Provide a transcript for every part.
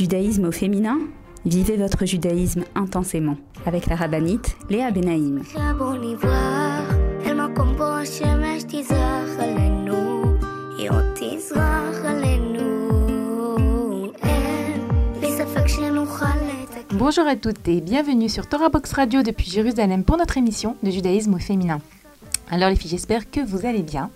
Judaïsme au féminin Vivez votre judaïsme intensément avec la rabbinite Léa Benaïm. Bonjour à toutes et bienvenue sur Torah Box Radio depuis Jérusalem pour notre émission de judaïsme au féminin. Alors les filles, j'espère que vous allez bien.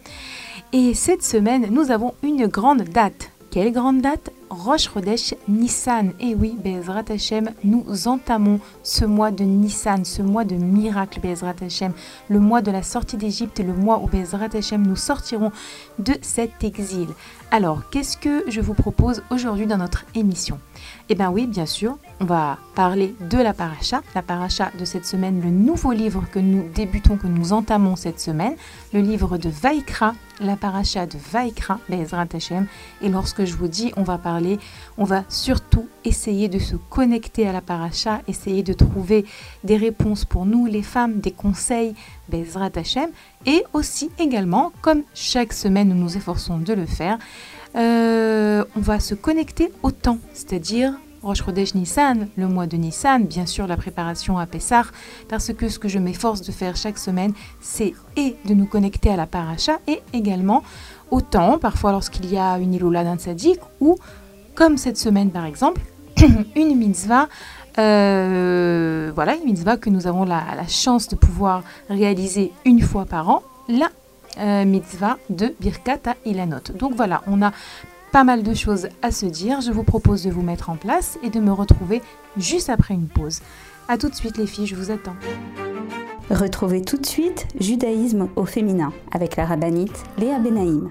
Et cette semaine, nous avons une grande date. Quelle grande date? Rosh Chodesh Nissan. Et oui, Bezrat Hashem, nous entamons ce mois de Nissan, ce mois de miracle, Bezrat Hashem, le mois de la sortie d'Égypte, le mois où Bezrat Hashem nous sortirons de cet exil. Alors, qu'est-ce que je vous propose aujourd'hui dans notre émission? Eh bien oui, bien sûr, on va parler de la paracha, la paracha de cette semaine, le nouveau livre que nous débutons, que nous entamons cette semaine, le livre de Vaikra, la paracha de Vaikra, Bezrat Hashem. Et lorsque je vous dis on va parler, on va surtout essayer de se connecter à la paracha, essayer de trouver des réponses pour nous les femmes, des conseils, Bezrat Hashem, et aussi également, comme chaque semaine nous nous efforçons de le faire, euh, on va se connecter au temps, c'est-à-dire Rosh Chodesh Nissan, le mois de Nissan, bien sûr la préparation à Pessah, parce que ce que je m'efforce de faire chaque semaine, c'est et de nous connecter à la paracha et également au temps, parfois lorsqu'il y a une Iloula d'un tzaddik ou, comme cette semaine par exemple, une mitzvah euh, voilà, une mitzvah que nous avons la, chance de pouvoir réaliser une fois par an, la euh, mitzvah de Birkat à Ilanot. Donc voilà, on a pas mal de choses à se dire. Je vous propose de vous mettre en place et de me retrouver juste après une pause. A tout de suite les filles, je vous attends. Retrouvez tout de suite Judaïsme au féminin avec la rabbinite Léa Benaïm.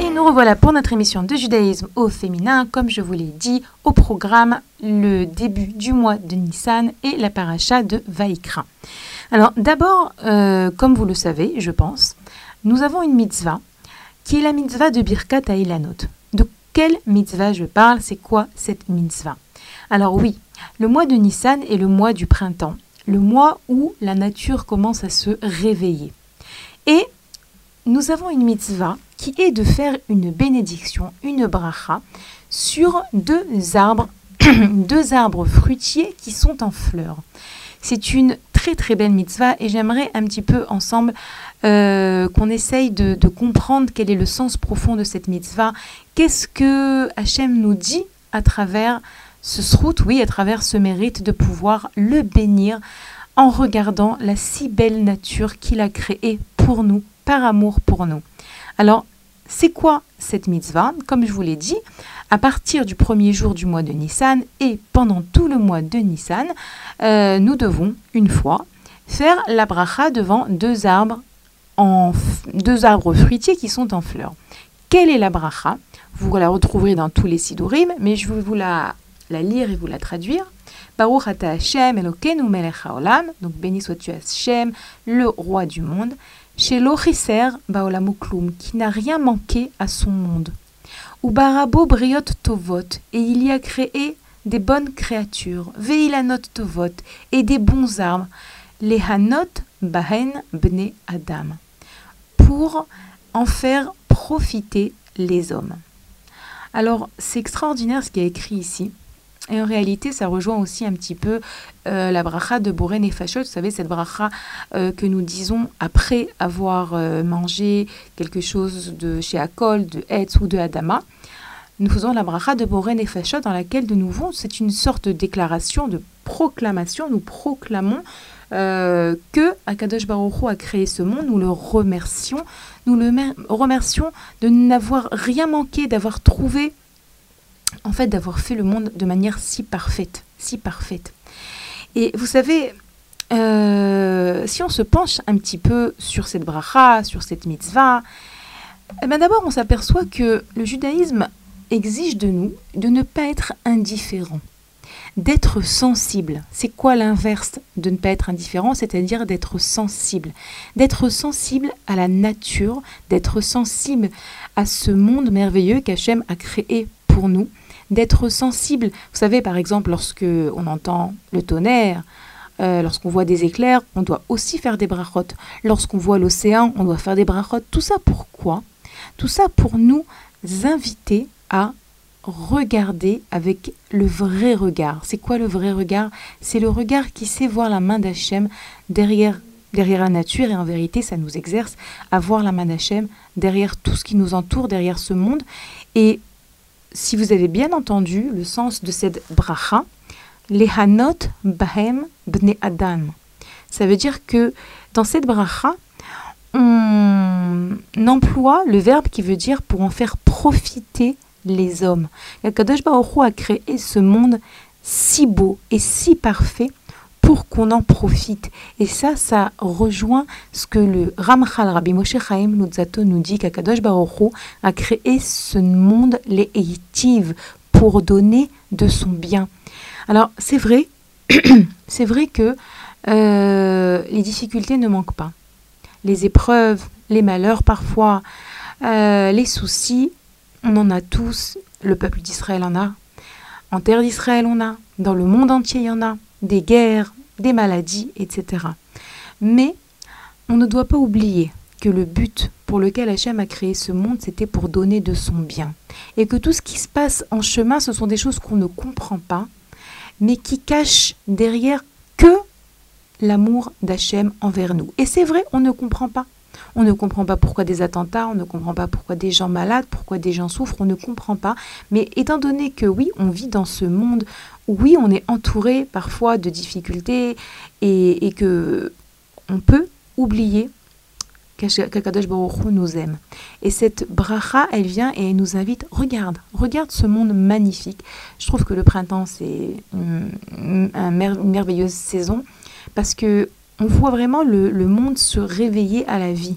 Et nous revoilà pour notre émission de judaïsme au féminin, comme je vous l'ai dit, au programme le début du mois de Nissan et la paracha de Vaikra. Alors d'abord, euh, comme vous le savez, je pense, nous avons une mitzvah qui est la mitzvah de Birkat à Ilanot. De quelle mitzvah je parle? C'est quoi cette mitzvah? Alors oui, le mois de Nissan est le mois du printemps, le mois où la nature commence à se réveiller. Et nous avons une mitzvah qui est de faire une bénédiction, une bracha, sur deux arbres, deux arbres fruitiers qui sont en fleurs. C'est une très très belle mitzvah et j'aimerais un petit peu ensemble euh, qu'on essaye de, de, comprendre quel est le sens profond de cette mitzvah. Qu'est-ce que Hachem nous dit à travers ce srout, oui, à travers ce mérite de pouvoir le bénir en regardant la si belle nature qu'il a créée pour nous, par amour pour nous. Alors, c'est quoi cette mitzvah? Comme je vous l'ai dit, à partir du premier jour du mois de Nissan et pendant tout le mois de Nissan, euh, nous devons, une fois, faire la bracha devant deux arbres, en, deux arbres fruitiers qui sont en fleurs. Quelle est la bracha? Vous la retrouverez dans tous les sidurim, mais je vais vous la, la lire et vous la traduire. Baruch ata Hashem Elokeinu melech haolam, donc béni sois-tu Hashem, le roi du monde, chez l'Ochiser qui n'a rien manqué à son monde. Ou barabo briot tovot, et il y a créé des bonnes créatures, veilanot tovot, et des bons arbres, les hanot bahen bne adam, pour en faire profiter les hommes. Alors, c'est extraordinaire ce qui est écrit ici. Et en réalité, ça rejoint aussi un petit peu euh, la bracha de Boren et Fashot. Vous savez, cette bracha euh, que nous disons après avoir euh, mangé quelque chose de chez Akol, de Hetz ou de Adama. Nous faisons la bracha de Boren et Fashot dans laquelle, de nouveau, c'est une sorte de déclaration, de proclamation. Nous proclamons que Akadosh Baruch Hu a créé ce monde. Nous le remercions. Nous le remercions de n'avoir rien manqué, d'avoir trouvé en fait d'avoir fait le monde de manière si parfaite, si parfaite. Et vous savez, euh, si on se penche un petit peu sur cette bracha, sur cette mitzvah, eh ben d'abord on s'aperçoit que le judaïsme exige de nous de ne pas être indifférent, d'être sensible. C'est quoi l'inverse de ne pas être indifférent? C'est-à-dire d'être sensible, d'être sensible à la nature, d'être sensible à ce monde merveilleux qu'Hachem a créé pour nous d'être sensible. Vous savez, par exemple, lorsque on entend le tonnerre, euh, lorsqu'on voit des éclairs, on doit aussi faire des brachotes. Lorsqu'on voit l'océan, on doit faire des brachotes. Tout ça pourquoi Tout ça pour nous inviter à regarder avec le vrai regard. C'est quoi le vrai regard? C'est le regard qui sait voir la main d'Hachem derrière, derrière la nature et en vérité ça nous exerce à voir la main d'Hachem derrière tout ce qui nous entoure, derrière ce monde. Et si vous avez bien entendu le sens de cette bracha, les bahem bne adam. Ça veut dire que dans cette bracha, on emploie le verbe qui veut dire pour en faire profiter les hommes. Kadosh Baruch a créé ce monde si beau et si parfait pour qu'on en profite. Et ça, ça rejoint ce que le Ramchal Rabbi Moshe Chaim Lutzato nous dit qu'Akadosh Baruch a créé ce monde, les Eitiv, pour donner de son bien. Alors, c'est vrai, c'est vrai que euh, les difficultés ne manquent pas. Les épreuves, les malheurs parfois, euh, les soucis, on en a tous. Le peuple d'Israël en a. En terre d'Israël, on a. Dans le monde entier, il y en a des guerres, des maladies, etc. Mais on ne doit pas oublier que le but pour lequel Hachem a créé ce monde, c'était pour donner de son bien. Et que tout ce qui se passe en chemin, ce sont des choses qu'on ne comprend pas, mais qui cachent derrière que l'amour d'Hachem envers nous. Et c'est vrai, on ne comprend pas. On ne comprend pas pourquoi des attentats, on ne comprend pas pourquoi des gens malades, pourquoi des gens souffrent, on ne comprend pas. Mais étant donné que oui, on vit dans ce monde oui, on est entouré parfois de difficultés et, que on peut oublier qu'Akadosh Baruch nous aime. Et cette bracha, elle vient et elle nous invite, regarde, regarde ce monde magnifique. Je trouve que le printemps, c'est une, merveilleuse saison parce que on voit vraiment le, monde se réveiller à la vie.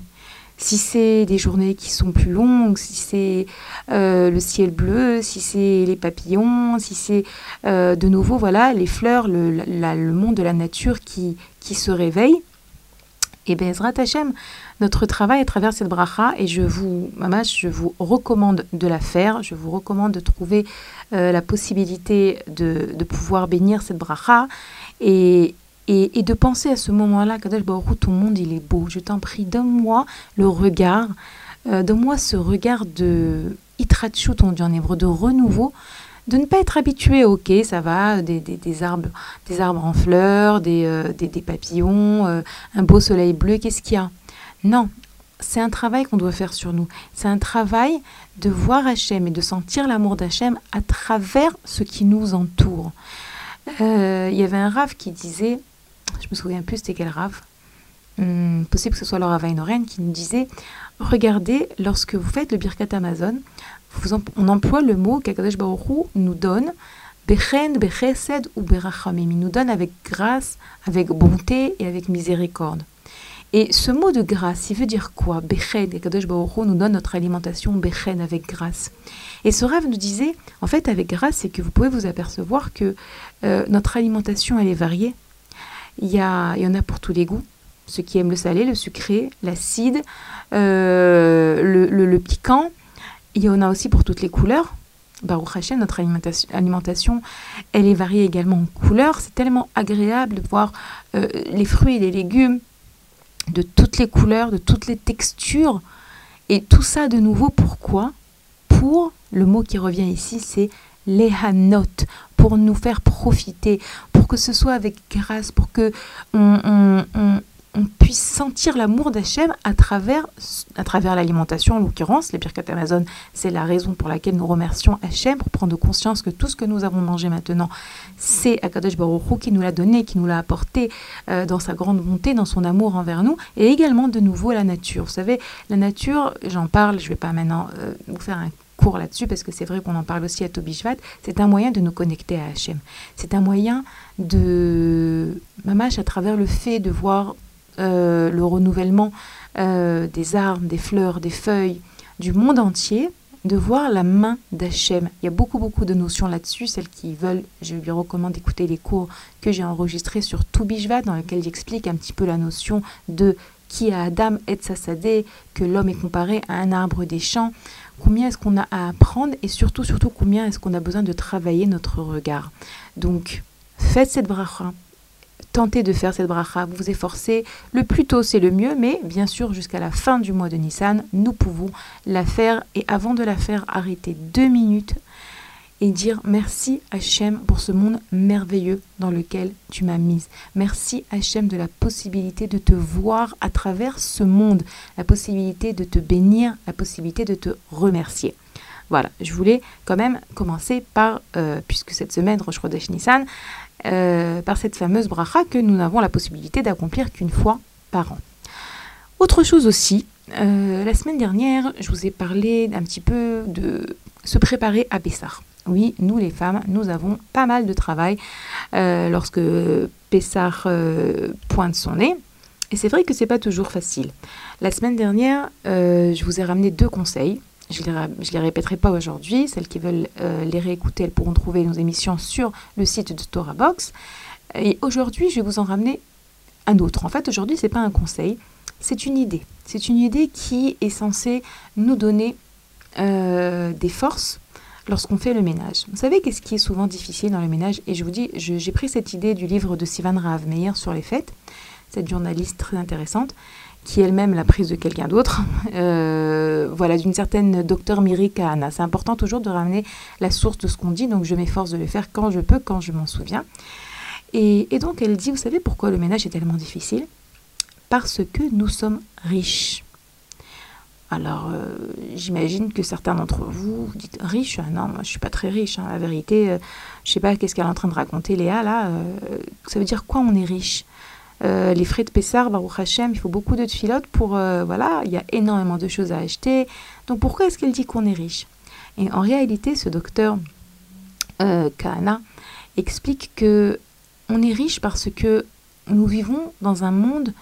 Si c'est des journées qui sont plus longues, si c'est euh, le ciel bleu, si c'est les papillons, si c'est euh, de nouveau voilà les fleurs, le, le, monde de la nature qui, qui se réveille, et eh bien Ezrat Hashem, notre travail à travers cette bracha, et je vous, maman, je vous recommande de la faire, je vous recommande de trouver euh, la possibilité de, de pouvoir bénir cette bracha, et, et, de penser à ce moment-là, Kadosh Baruch ton monde il est beau. Je t'en prie, donne-moi le regard, euh, donne-moi ce regard de itrachut, on dit en hébreu, de renouveau, de ne pas être habitué, ok, ça va, des, des, arbres, des arbres en fleurs, des, euh, des papillons, euh, un beau soleil bleu, qu'est-ce qu'il y a? Non, c'est un travail qu'on doit faire sur nous. C'est un travail de voir Hachem et de sentir l'amour d'Hachem à travers ce qui nous entoure. Il y avait un rave qui disait je me souviens plus c'était quel rave, hum, possible que ce soit Laura Weinoren qui nous disait regardez, lorsque vous faites le Birkat Amazon, on emploie le mot qu'Akadosh nous donne Bechen, Bechesed ou Berachamim. Il nous donne avec grâce, avec bonté et avec miséricorde. Et ce mot de grâce, il veut dire quoi? Bechen, Akadosh Baruch nous donne notre alimentation Bechen avec grâce. Et ce rêve nous disait, en fait, avec grâce, c'est que vous pouvez vous apercevoir que euh, notre alimentation, elle est variée. Il y, a, il y en a pour tous les goûts. Ceux qui aiment le salé, le sucré, l'acide, euh, le, piquant. Il y en a aussi pour toutes les couleurs. Baruch Hashem, notre alimentation, alimentation, elle est variée également en couleurs. C'est tellement agréable de voir euh, les fruits et les légumes de toutes les couleurs, de toutes les textures. Et tout ça de nouveau, pourquoi? Pour, le mot qui revient ici, c'est les hanot, pour nous faire profiter, pour que ce soit avec grâce, pour que on, puisse sentir l'amour d'Hachem à travers, à travers l'alimentation, en l'occurrence. Les Birkat Amazon, c'est la raison pour laquelle nous remercions Hachem, pour prendre conscience que tout ce que nous avons mangé maintenant, c'est Akadosh Baruch qui nous l'a donné, qui nous l'a apporté euh, dans sa grande bonté, dans son amour envers nous, et également de nouveau la nature. Vous savez, la nature, j'en parle, je ne vais pas maintenant euh, vous faire un cours là-dessus parce que c'est vrai qu'on en parle aussi à Tobishvat, c'est un moyen de nous connecter à Hachem. C'est un moyen de, mamache, à travers le fait de voir euh, le renouvellement euh, des arbres, des fleurs, des feuilles, du monde entier, de voir la main d'Hachem. Il y a beaucoup, beaucoup de notions là-dessus. Celles qui veulent, je lui recommande d'écouter les cours que j'ai enregistrés sur Toubishvat, dans lequel j'explique un petit peu la notion de qui a Adam et Sassadé, que l'homme est comparé à un arbre des champs. Combien est-ce qu'on a à apprendre et surtout, surtout, combien est-ce qu'on a besoin de travailler notre regard. Donc, faites cette bracha, tentez de faire cette bracha, vous vous efforcez. Le plus tôt, c'est le mieux, mais bien sûr, jusqu'à la fin du mois de Nissan, nous pouvons la faire. Et avant de la faire, arrêtez deux minutes et dire merci Hachem pour ce monde merveilleux dans lequel tu m'as mise. Merci Hachem de la possibilité de te voir à travers ce monde, la possibilité de te bénir, la possibilité de te remercier. Voilà, je voulais quand même commencer par, euh, puisque cette semaine, Chodesh Nissan, euh, par cette fameuse bracha que nous n'avons la possibilité d'accomplir qu'une fois par an. Autre chose aussi, euh, la semaine dernière, je vous ai parlé un petit peu de se préparer à Pessah. Oui, nous les femmes, nous avons pas mal de travail euh, lorsque Pessah pointe son nez. Et c'est vrai que c'est pas toujours facile. La semaine dernière, je vous ai ramené deux conseils je ne les, répéterai pas aujourd'hui. Celles qui veulent euh, les réécouter, elles pourront trouver nos émissions sur le site de Torah Box. Et aujourd'hui, je vais vous en ramener un autre. En fait, aujourd'hui, ce n'est pas un conseil, c'est une idée. C'est une idée qui est censée nous donner euh, des forces lorsqu'on fait le ménage. Vous savez qu'est-ce qui est souvent difficile dans le ménage? Et je vous dis, j'ai pris cette idée du livre de Sivan Rav Meir sur les fêtes, cette journaliste très intéressante qui elle-même la prise de quelqu'un d'autre, euh, voilà, d'une certaine docteur Miri Kahana. C'est important toujours de ramener la source de ce qu'on dit, donc je m'efforce de le faire quand je peux, quand je m'en souviens. Et, donc elle dit, vous savez pourquoi le ménage est tellement difficile? Parce que nous sommes riches. Alors, euh, j'imagine que certains d'entre vous dites riche? Ah non, moi je suis pas très riche. Hein. La vérité, euh, je sais pas qu'est-ce qu'elle est en train de raconter, Léa là. ça veut dire quoi on est riche? Euh, les frais de Pessar, Baruch Hashem, il faut beaucoup de filotes pour... Euh, voilà, il y a énormément de choses à acheter. Donc pourquoi est-ce qu'elle dit qu'on est riche? Et en réalité, ce docteur euh, Kahana explique que on est riche parce que nous vivons dans un monde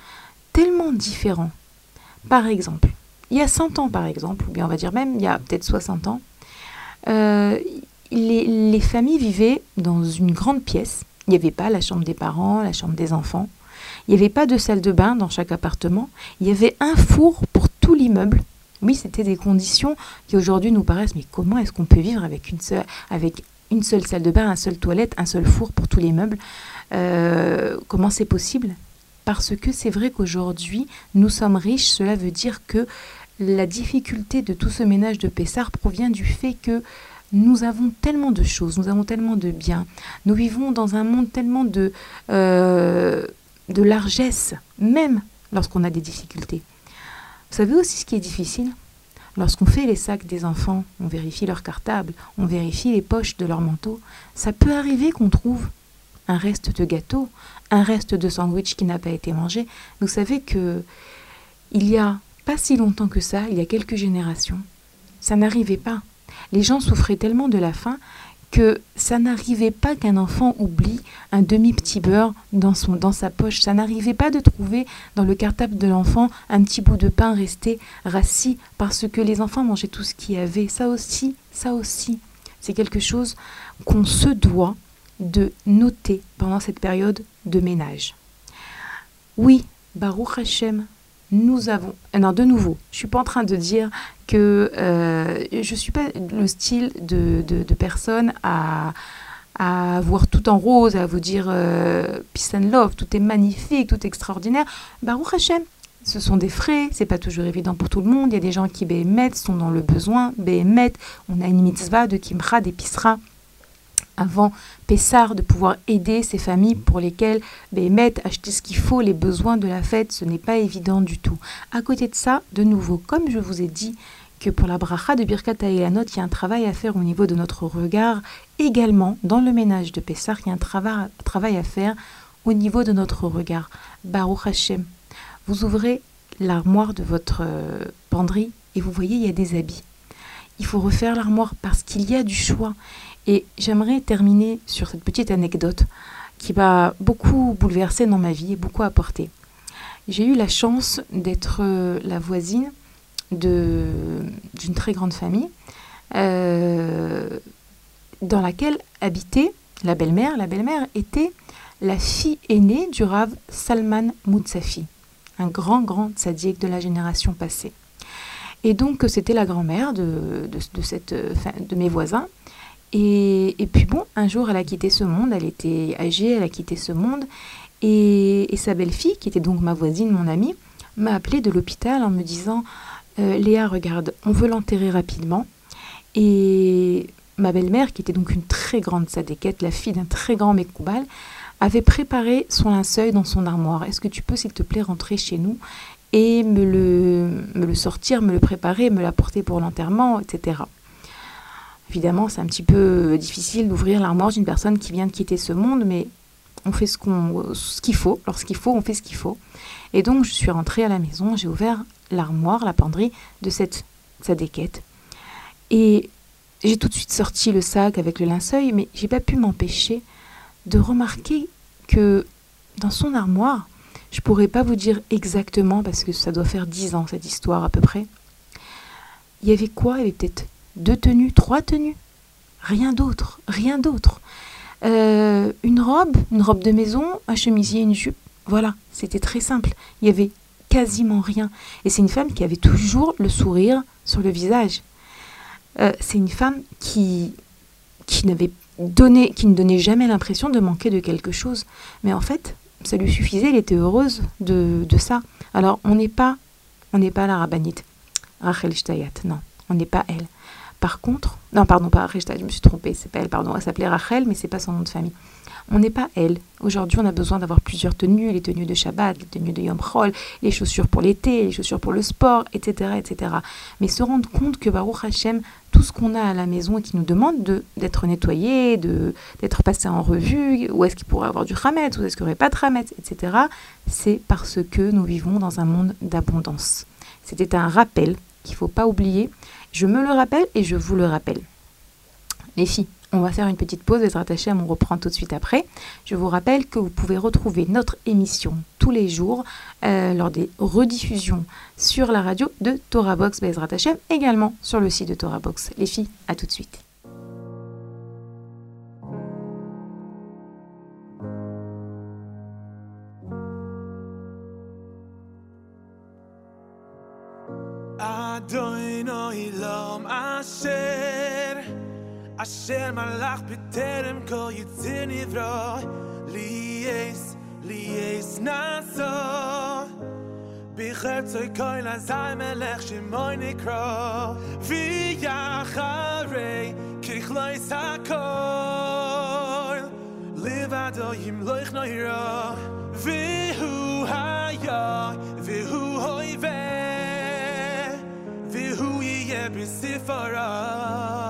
tellement différent. Par exemple, il y a 100 ans, par exemple, ou bien on va dire même il y a peut-être 60 ans, les familles vivaient dans une grande pièce. Il n'y avait pas la chambre des parents, la chambre des enfants. Il n'y avait pas de salle de bain dans chaque appartement. Il y avait un four pour tout l'immeuble. Oui, c'était des conditions qui aujourd'hui nous paraissent, mais comment est-ce qu'on peut vivre avec une, seule, avec une seule salle de bain, un seul toilette, un seul four pour tous les meubles? Euh, Comment c'est possible? Parce que c'est vrai qu'aujourd'hui, nous sommes riches. Cela veut dire que la difficulté de tout ce ménage de Pessard provient du fait que nous avons tellement de choses, nous avons tellement de biens, nous vivons dans un monde tellement de... Euh, de largesse, même lorsqu'on a des difficultés. Vous savez aussi ce qui est difficile? Lorsqu'on fait les sacs des enfants, on vérifie leur cartable, on vérifie les poches de leur manteau, ça peut arriver qu'on trouve un reste de gâteau, un reste de sandwich qui n'a pas été mangé. Vous savez que il y a pas si longtemps que ça, il y a quelques générations, ça n'arrivait pas. Les gens souffraient tellement de la faim que ça n'arrivait pas qu'un enfant oublie un demi-petit beurre dans, sa poche. Ça n'arrivait pas de trouver dans le cartable de l'enfant un petit bout de pain resté rassis parce que les enfants mangeaient tout ce qu'il y avait. Ça aussi, ça aussi, c'est quelque chose qu'on se doit de noter pendant cette période de ménage. Oui, Baruch Hashem, nous avons... Non, de nouveau, je ne suis pas en train de dire que euh, je ne suis pas le style de, de, personne à, à voir tout en rose, à vous dire euh, peace and love, tout est magnifique, tout est extraordinaire. Baruch Hashem, ce sont des frais, c'est pas toujours évident pour tout le monde. Il y a des gens qui béhémet sont dans le besoin, béhémet, on a une mitzvah de kimra, d'épiceras avant Pessar de pouvoir aider ces familles pour lesquelles Béhémet acheter ce qu'il faut, les besoins de la fête, ce n'est pas évident du tout. À côté de ça, de nouveau, comme je vous ai dit que pour la bracha de Birkat Note, il y a un travail à faire au niveau de notre regard, également dans le ménage de Pessar, il y a un travail, travail à faire au niveau de notre regard. Baruch Hashem, vous ouvrez l'armoire de votre euh, penderie et vous voyez, il y a des habits. Il faut refaire l'armoire parce qu'il y a du choix. Et j'aimerais terminer sur cette petite anecdote qui m'a beaucoup bouleversée dans ma vie et beaucoup apporté. J'ai eu la chance d'être euh, la voisine d'une très grande famille euh, dans laquelle habitait la belle-mère. La belle-mère était la fille aînée du Rav Salman Moutsafi un grand, grand tzaddik de la génération passée. Et donc, c'était la grand-mère de, de mes voisins. Et, puis bon, un jour, elle a quitté ce monde, elle était âgée, elle a quitté ce monde. Et, et sa belle-fille, qui était donc ma voisine, mon amie, m'a appelée de l'hôpital en me disant euh, Léa, regarde, on veut l'enterrer rapidement. Et ma belle-mère, qui était donc une très grande sadéquette, la fille d'un très grand Mekoubal, avait préparé son linceul dans son armoire. Est-ce que tu peux, s'il te plaît, rentrer chez nous et me le, me le sortir, me le préparer, me l'apporter pour l'enterrement, etc. Évidemment, c'est un petit peu difficile d'ouvrir l'armoire d'une personne qui vient de quitter ce monde, mais on fait ce qu'on ce qu'il faut. Lorsqu'il faut, on fait ce qu'il faut. Et donc, je suis rentrée à la maison, j'ai ouvert l'armoire, la penderie de cette déquette. Et j'ai tout de suite sorti le sac avec le linceul, mais j'ai pas pu m'empêcher de remarquer que dans son armoire, je pourrais pas vous dire exactement parce que ça doit faire dix ans cette histoire à peu près. Il y avait quoi? Il y avait peut-être deux tenues, trois tenues, rien d'autre, rien d'autre. Euh, une robe, une robe de maison, un chemisier, une jupe. Voilà, c'était très simple. Il y avait quasiment rien. Et c'est une femme qui avait toujours le sourire sur le visage. Euh, c'est une femme qui, n'avait donner, qui ne donnait jamais l'impression de manquer de quelque chose. Mais en fait, ça lui suffisait, elle était heureuse de, de ça. Alors, on n'est pas, on n'est pas la rabbinite. Rachel Shtayat, non, on n'est pas elle. Par contre, non, pardon, pas Rachel je me suis trompée, c'est pas elle, pardon, elle s'appelait Rachel, mais c'est pas son nom de famille. On n'est pas elle. Aujourd'hui, on a besoin d'avoir plusieurs tenues, les tenues de Shabbat, les tenues de Yom Chol, les chaussures pour l'été, les chaussures pour le sport, etc., etc. Mais se rendre compte que Baruch Hashem, tout ce qu'on a à la maison et qui nous demande d'être nettoyé, d'être passé en revue, où est-ce qu'il pourrait avoir du Hametz, où est-ce qu'il n'y aurait pas de Hametz, etc., c'est parce que nous vivons dans un monde d'abondance. C'était un rappel qu'il ne faut pas oublier. Je me le rappelle et je vous le rappelle. Les filles, on va faire une petite pause et se rattacher à mon reprend tout de suite après. Je vous rappelle que vous pouvez retrouver notre émission tous les jours euh, lors des rediffusions sur la radio de Torah Box Bezrat également sur le site de Torah Box. Les filles, à tout de suite. אשר מלאך בטרם כל יציר נברא ליאס, ליאס נעשו בחרצוי כל הזי מלך שמוי נקרא ויחרי ככלויס הכל לבדו ימלוך נוירו והוא היה Lucifer.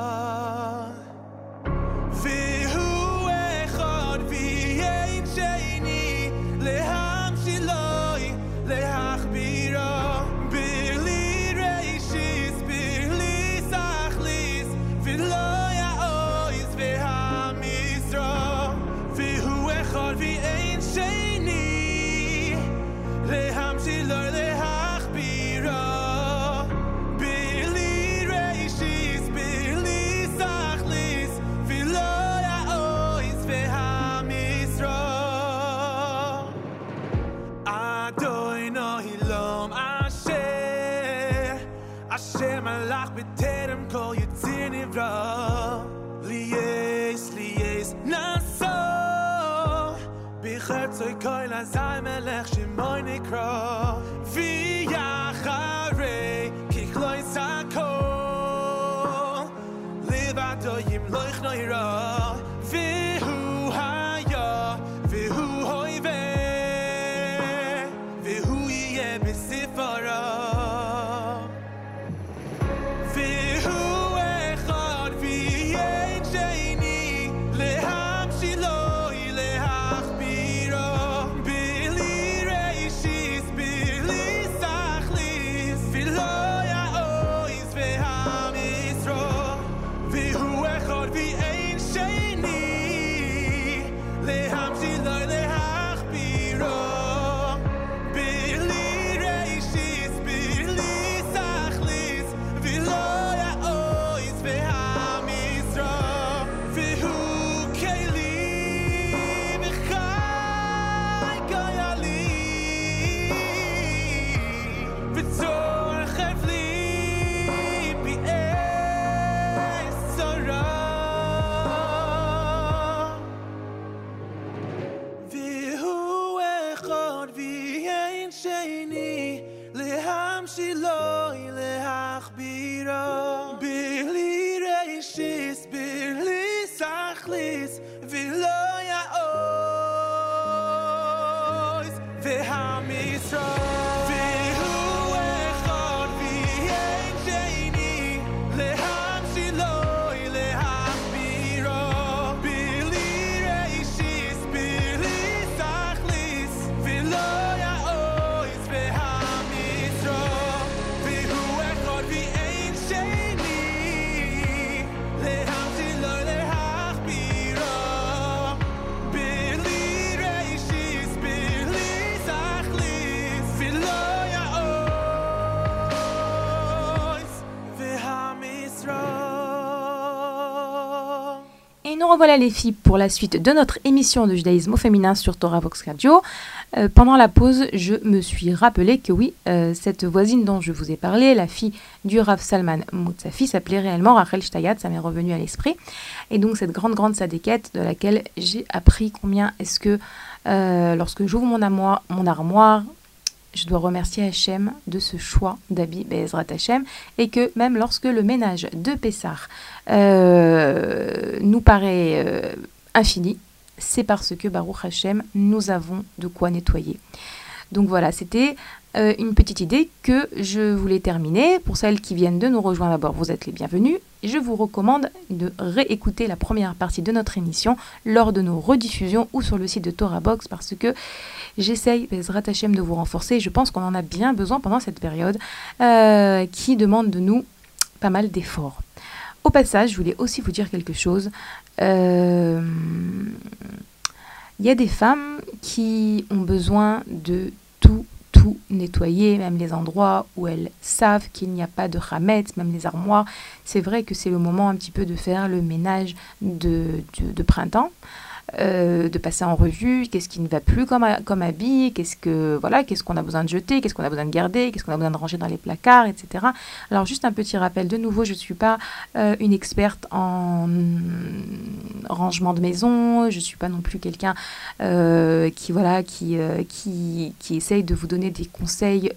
בספרה אזי מלך שמוי נקרא ויחרי ככלוי סקול לבדו ימלוך נוירה revoilà les filles pour la suite de notre émission de judaïsme au féminin sur Torah Vox Radio. Euh, pendant la pause, je me suis rappelé que oui, euh, cette voisine dont je vous ai parlé, la fille du Rav Salman Moutsafi, s'appelait réellement Rachel Shtayat, ça m'est revenu à l'esprit. Et donc cette grande, grande sadéquette de laquelle j'ai appris combien est-ce que euh, lorsque j'ouvre mon armoire, je dois remercier Hachem de ce choix d'habit Bezrat Hachem et que même lorsque le ménage de Pessar euh, nous paraît euh, infini, c'est parce que Baruch Hachem, nous avons de quoi nettoyer. Donc voilà, c'était euh, une petite idée que je voulais terminer. Pour celles qui viennent de nous rejoindre d'abord, vous êtes les bienvenus. Je vous recommande de réécouter la première partie de notre émission lors de nos rediffusions ou sur le site de Torah Box parce que j'essaye, Bezrat Hachem, de vous renforcer. Je pense qu'on en a bien besoin pendant cette période euh, qui demande de nous pas mal d'efforts. Au passage, je voulais aussi vous dire quelque chose. Euh, Il y a des femmes qui ont besoin de tout, tout nettoyer, même les endroits où elles savent qu'il n'y a pas de hametz, même les armoires. C'est vrai que c'est le moment un petit peu de faire le ménage de, de printemps. Euh, de passer en revue qu'est-ce qui ne va plus comme, comme habit, qu'est-ce que voilà, qu'est-ce qu'on a besoin de jeter, qu'est-ce qu'on a besoin de garder, qu'est-ce qu'on a besoin de ranger dans les placards, etc. Alors juste un petit rappel, de nouveau, je ne suis pas euh, une experte en rangement de maison, je ne suis pas non plus quelqu'un euh, qui voilà qui, qui qui essaye de vous donner des conseils.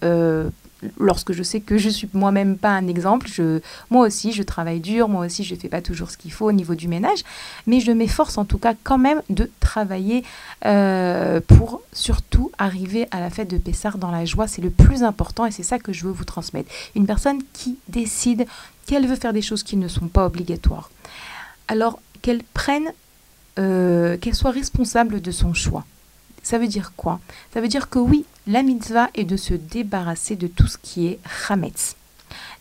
Lorsque je sais que je suis moi-même pas un exemple, je, moi aussi je travaille dur, moi aussi je fais pas toujours ce qu'il faut au niveau du ménage, mais je m'efforce en tout cas quand même de travailler euh, pour surtout arriver à la fête de Pessard dans la joie. C'est le plus important et c'est ça que je veux vous transmettre. Une personne qui décide qu'elle veut faire des choses qui ne sont pas obligatoires. Alors qu'elle prenne, euh, qu'elle soit responsable de son choix. Ça veut dire quoi? Ça veut dire que oui, la mitzvah est de se débarrasser de tout ce qui est chametz.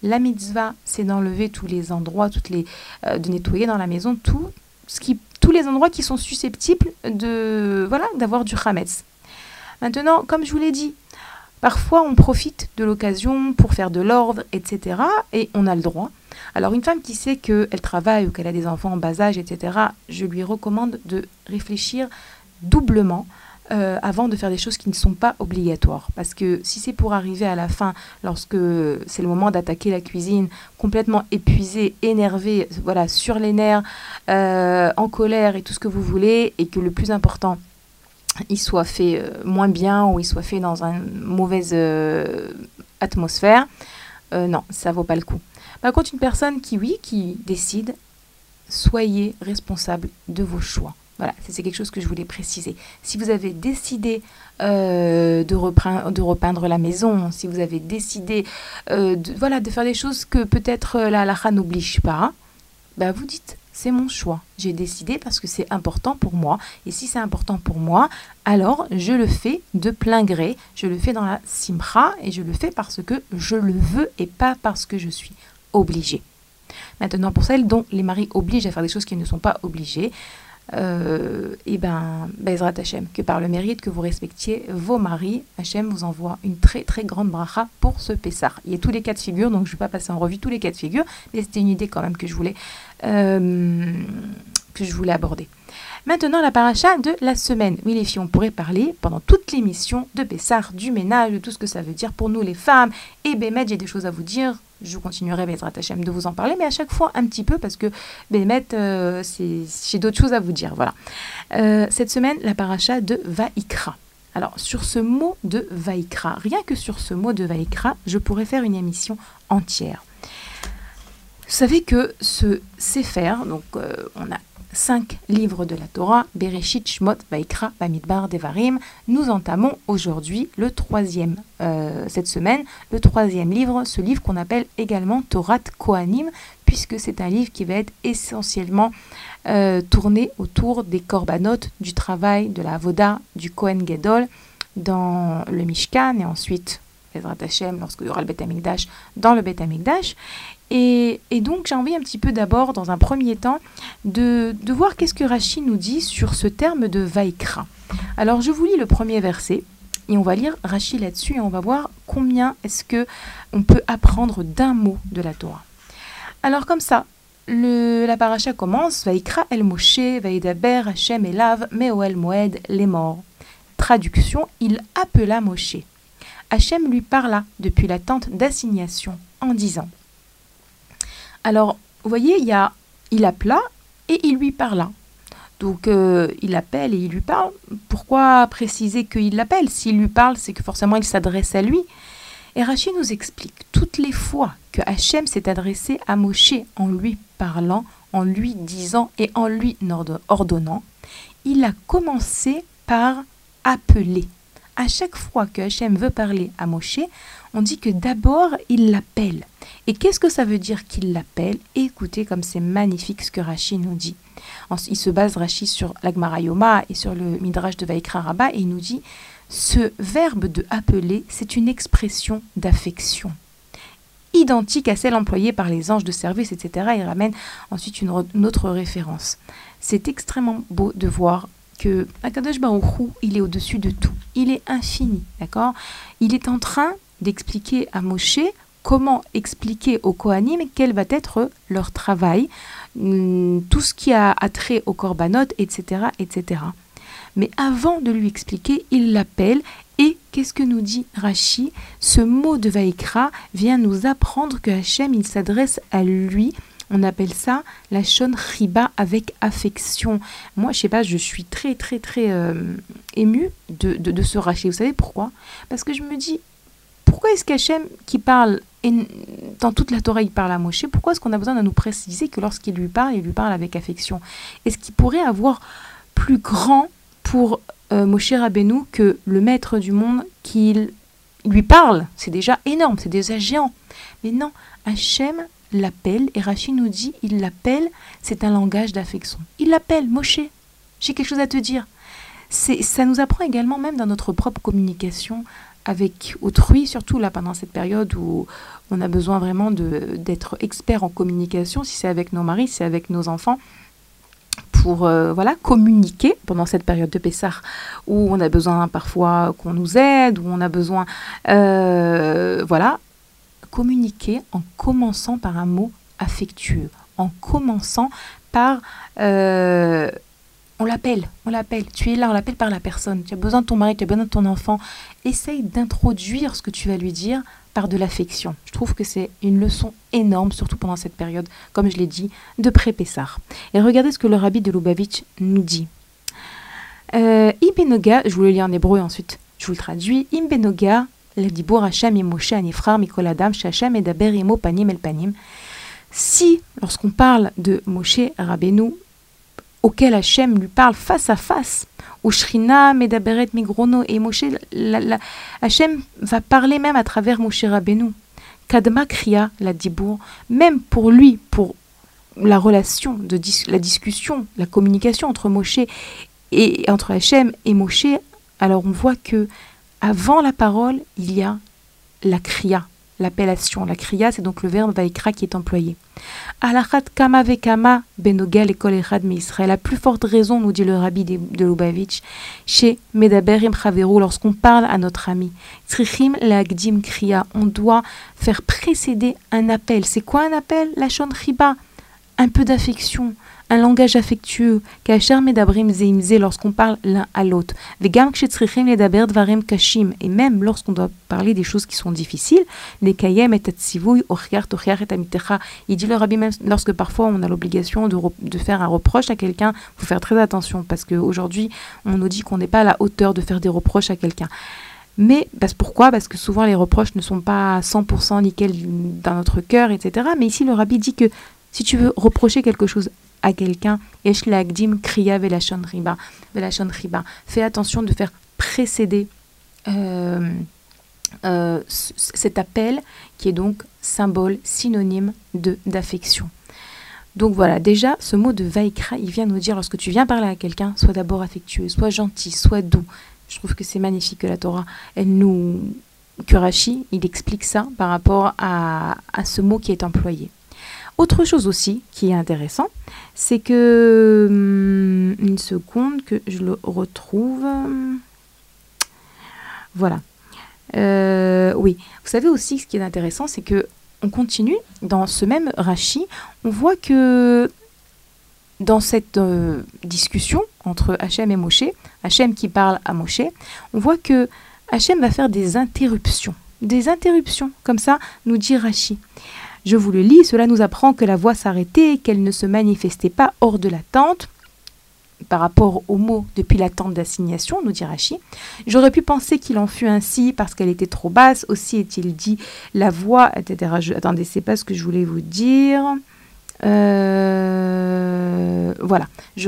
La mitzvah, c'est d'enlever tous les endroits, toutes les, euh, de nettoyer dans la maison tout ce qui, tous les endroits qui sont susceptibles de, voilà, d'avoir du chametz. Maintenant, comme je vous l'ai dit, parfois on profite de l'occasion pour faire de l'ordre, etc. Et on a le droit. Alors une femme qui sait qu'elle travaille ou qu'elle a des enfants en bas âge, etc., je lui recommande de réfléchir doublement euh, avant de faire des choses qui ne sont pas obligatoires. Parce que si c'est pour arriver à la fin, lorsque c'est le moment d'attaquer la cuisine, complètement épuisé, énervé, voilà, sur les nerfs, euh, en colère et tout ce que vous voulez, et que le plus important, il soit fait euh, moins bien ou il soit fait dans une mauvaise atmosphère, non, ça vaut pas le coup. Par contre, une personne qui, oui, qui décide, soyez responsable de vos choix. Voilà, c'est quelque chose que je voulais préciser. Si vous avez décidé euh, de, repeindre, la maison, si vous avez décidé euh, de, voilà, de faire des choses que peut-être euh, la halakha n'oblige pas, bah vous dites c'est mon choix. J'ai décidé parce que c'est important pour moi. Et si c'est important pour moi, alors je le fais de plein gré. Je le fais dans la simra et je le fais parce que je le veux et pas parce que je suis obligée. Maintenant, pour celles dont les maris obligent à faire des choses qui ne sont pas obligées, euh, et ben, Bezrat Hachem, que par le mérite que vous respectiez vos maris, Hachem vous envoie une très très grande bracha pour ce Pessar. Il y a tous les cas de figure, donc je ne vais pas passer en revue tous les cas de figure, mais c'était une idée quand même que je voulais, euh, que je voulais aborder. Maintenant, la paracha de la semaine. Oui, les filles, on pourrait parler pendant toute l'émission de Pessar, du ménage, de tout ce que ça veut dire pour nous les femmes. Et Bémet, j'ai des choses à vous dire. Je continuerai, Bezrat Hachem, de vous en parler, mais à chaque fois un petit peu parce que Bémet, euh, j'ai d'autres choses à vous dire. Voilà. Euh, cette semaine, la paracha de Vaikra. Alors, sur ce mot de Vaikra, rien que sur ce mot de Vaikra, je pourrais faire une émission entière. Vous savez que ce Sefer, donc euh, on a cinq livres de la Torah, Bereshit, Shmot, Vaikra, Bamidbar, Devarim. Nous entamons aujourd'hui le troisième, euh, cette semaine, le troisième livre, ce livre qu'on appelle également Torah Kohanim, puisque c'est un livre qui va être essentiellement euh, tourné autour des corbanotes, du travail, de la voda, du Kohen Gadol dans le Mishkan et ensuite, Ezrat Hashem, y aura le Bet Amikdash, dans le Bet Amikdash. Et, donc j'ai envie un petit peu d'abord, dans un premier temps, de, de voir qu'est-ce que Rashi nous dit sur ce terme de Vaikra. Alors je vous lis le premier verset et on va lire Rashi là-dessus et on va voir combien est-ce que on peut apprendre d'un mot de la Torah. Alors comme ça, la paracha commence Vaikra el Moshe, Vaidaber Hashem Elav, Meoel Moed, les morts. Traduction, il appela Moshe. Hachem lui parla depuis la tente d'assignation en disant alors, vous voyez, il y appela et il lui parla. Donc, euh, il appelle et il lui parle. Pourquoi préciser qu'il l'appelle? S'il lui parle, c'est que forcément il s'adresse à lui. Et Rachid nous explique toutes les fois que Hachem s'est adressé à Moshe en lui parlant, en lui disant et en lui ordo- ordonnant, il a commencé par appeler. À chaque fois que Hachem veut parler à Moshe, on dit que d'abord il l'appelle. Et qu'est-ce que ça veut dire qu'il l'appelle? Écoutez comme c'est magnifique ce que Rashi nous dit. Il se base Rashi sur l'Agmara Yoma et sur le Midrash de Vaikra Rabba et il nous dit ce verbe de appeler, c'est une expression d'affection identique à celle employée par les anges de service, etc. Il ramène ensuite une autre référence. C'est extrêmement beau de voir que Akadosh Baruch Hu, il est au-dessus de tout. Il est infini, d'accord? Il est en train d'expliquer à Moshe comment expliquer aux Kohanim quel va être leur travail, hum, tout ce qui a attrait au korbanot, etc., etc. Mais avant de lui expliquer, il l'appelle et qu'est-ce que nous dit Rashi? Ce mot de Vaikra vient nous apprendre que Hachem, il s'adresse à lui. On appelle ça la riba avec affection. Moi, je sais pas, je suis très, très, très euh, émue de, de, de ce Rashi. Vous savez pourquoi? Parce que je me dis, pourquoi est-ce qu'Hachem, qui parle, et dans toute la Torah, il parle à Moshe, pourquoi est-ce qu'on a besoin de nous préciser que lorsqu'il lui parle, il lui parle avec affection? Est-ce qu'il pourrait avoir plus grand pour euh, Moshe Rabbeinu que le maître du monde qu'il lui parle? C'est déjà énorme, c'est déjà géant. Mais non, Hachem l'appelle, et Rachid nous dit, il l'appelle, c'est un langage d'affection. Il l'appelle, Moshe, j'ai quelque chose à te dire. C'est, ça nous apprend également, même dans notre propre communication avec autrui, surtout là pendant cette période où on a besoin vraiment de, d'être expert en communication, si c'est avec nos maris, si c'est avec nos enfants, pour euh, voilà communiquer pendant cette période de Pessah où on a besoin parfois qu'on nous aide, où on a besoin euh, voilà communiquer en commençant par un mot affectueux, en commençant par euh, on l'appelle, on l'appelle, tu es là, on l'appelle par la personne, tu as besoin de ton mari, tu as besoin de ton enfant, essaye d'introduire ce que tu vas lui dire par de l'affection. Je trouve que c'est une leçon énorme, surtout pendant cette période, comme je l'ai dit, de pré-Pessar. Et regardez ce que le rabbi de Lubavitch nous dit. Euh, Ibenoga, je vous le lis en hébreu ensuite, je vous le traduis. Ibenoga, Si, lorsqu'on parle de Moshe Rabbeinu, auquel Hachem lui parle face à face, ou Shrina Medaberet Migrono et Moshe, la, la- Hachem va parler même à travers Moshe Rabbeinu. Kadma Kriya, la Dibour, même pour lui, pour la relation, de la discussion, la communication entre Moshe et entre Hachem et Moshe, alors on voit que avant la parole, il y a la kriya, l'appellation. La kriya, c'est donc le verbe vaikra qui est employé. Alachat kama vekama benogel echad me Israël. La plus forte raison, nous dit le rabbi de, Lubavitch, chez Medaberim Chaveru, lorsqu'on parle à notre ami. Tzrichim leagdim kriya. On doit faire précéder un appel. C'est quoi un appel? La riba. Un peu d'affection, un langage affectueux, kasher medabrim zeimze lorsqu'on parle l'un à l'autre. Kashim. Et même lorsqu'on doit parler des choses qui sont difficiles, orchiar tochiar et amitecha. Il dit le rabbi même lorsque parfois on a l'obligation de, re- de faire un reproche à quelqu'un, faut faire très attention parce qu'aujourd'hui on nous dit qu'on n'est pas à la hauteur de faire des reproches à quelqu'un. Mais parce, pourquoi? Parce que souvent les reproches ne sont pas à 100% nickel dans notre cœur, etc. Mais ici le rabbi dit que si tu veux reprocher quelque chose à quelqu'un, kriya riba. Fais attention de faire précéder euh, euh, cet appel qui est donc symbole, synonyme de d'affection. Donc voilà, déjà, ce mot de vaikra, il vient nous dire, lorsque tu viens parler à quelqu'un, sois d'abord affectueux, sois gentil, sois doux. Je trouve que c'est magnifique que la Torah, elle nous... que Rashi, il explique ça par rapport à ce mot qui est employé. Autre chose aussi qui est intéressant, c'est que... hum, Une seconde que je le retrouve. Voilà. Euh, oui, vous savez aussi ce qui est intéressant, c'est que on continue dans ce même Rashi, on voit que dans cette euh, discussion entre Hachem et Moshe, Hachem qui parle à Moshe, on voit que Hachem va faire des interruptions. Des interruptions, comme ça, nous dit Rashi. Je vous le lis, cela nous apprend que la voix s'arrêtait qu'elle ne se manifestait pas hors de la tente par rapport au mot depuis la tente d'assignation, nous dit Rashi. J'aurais pu penser qu'il en fut ainsi parce qu'elle était trop basse. Aussi est-il dit la voix, etc. Je- attendez, c'est pas ce que je voulais vous dire. Euh, voilà,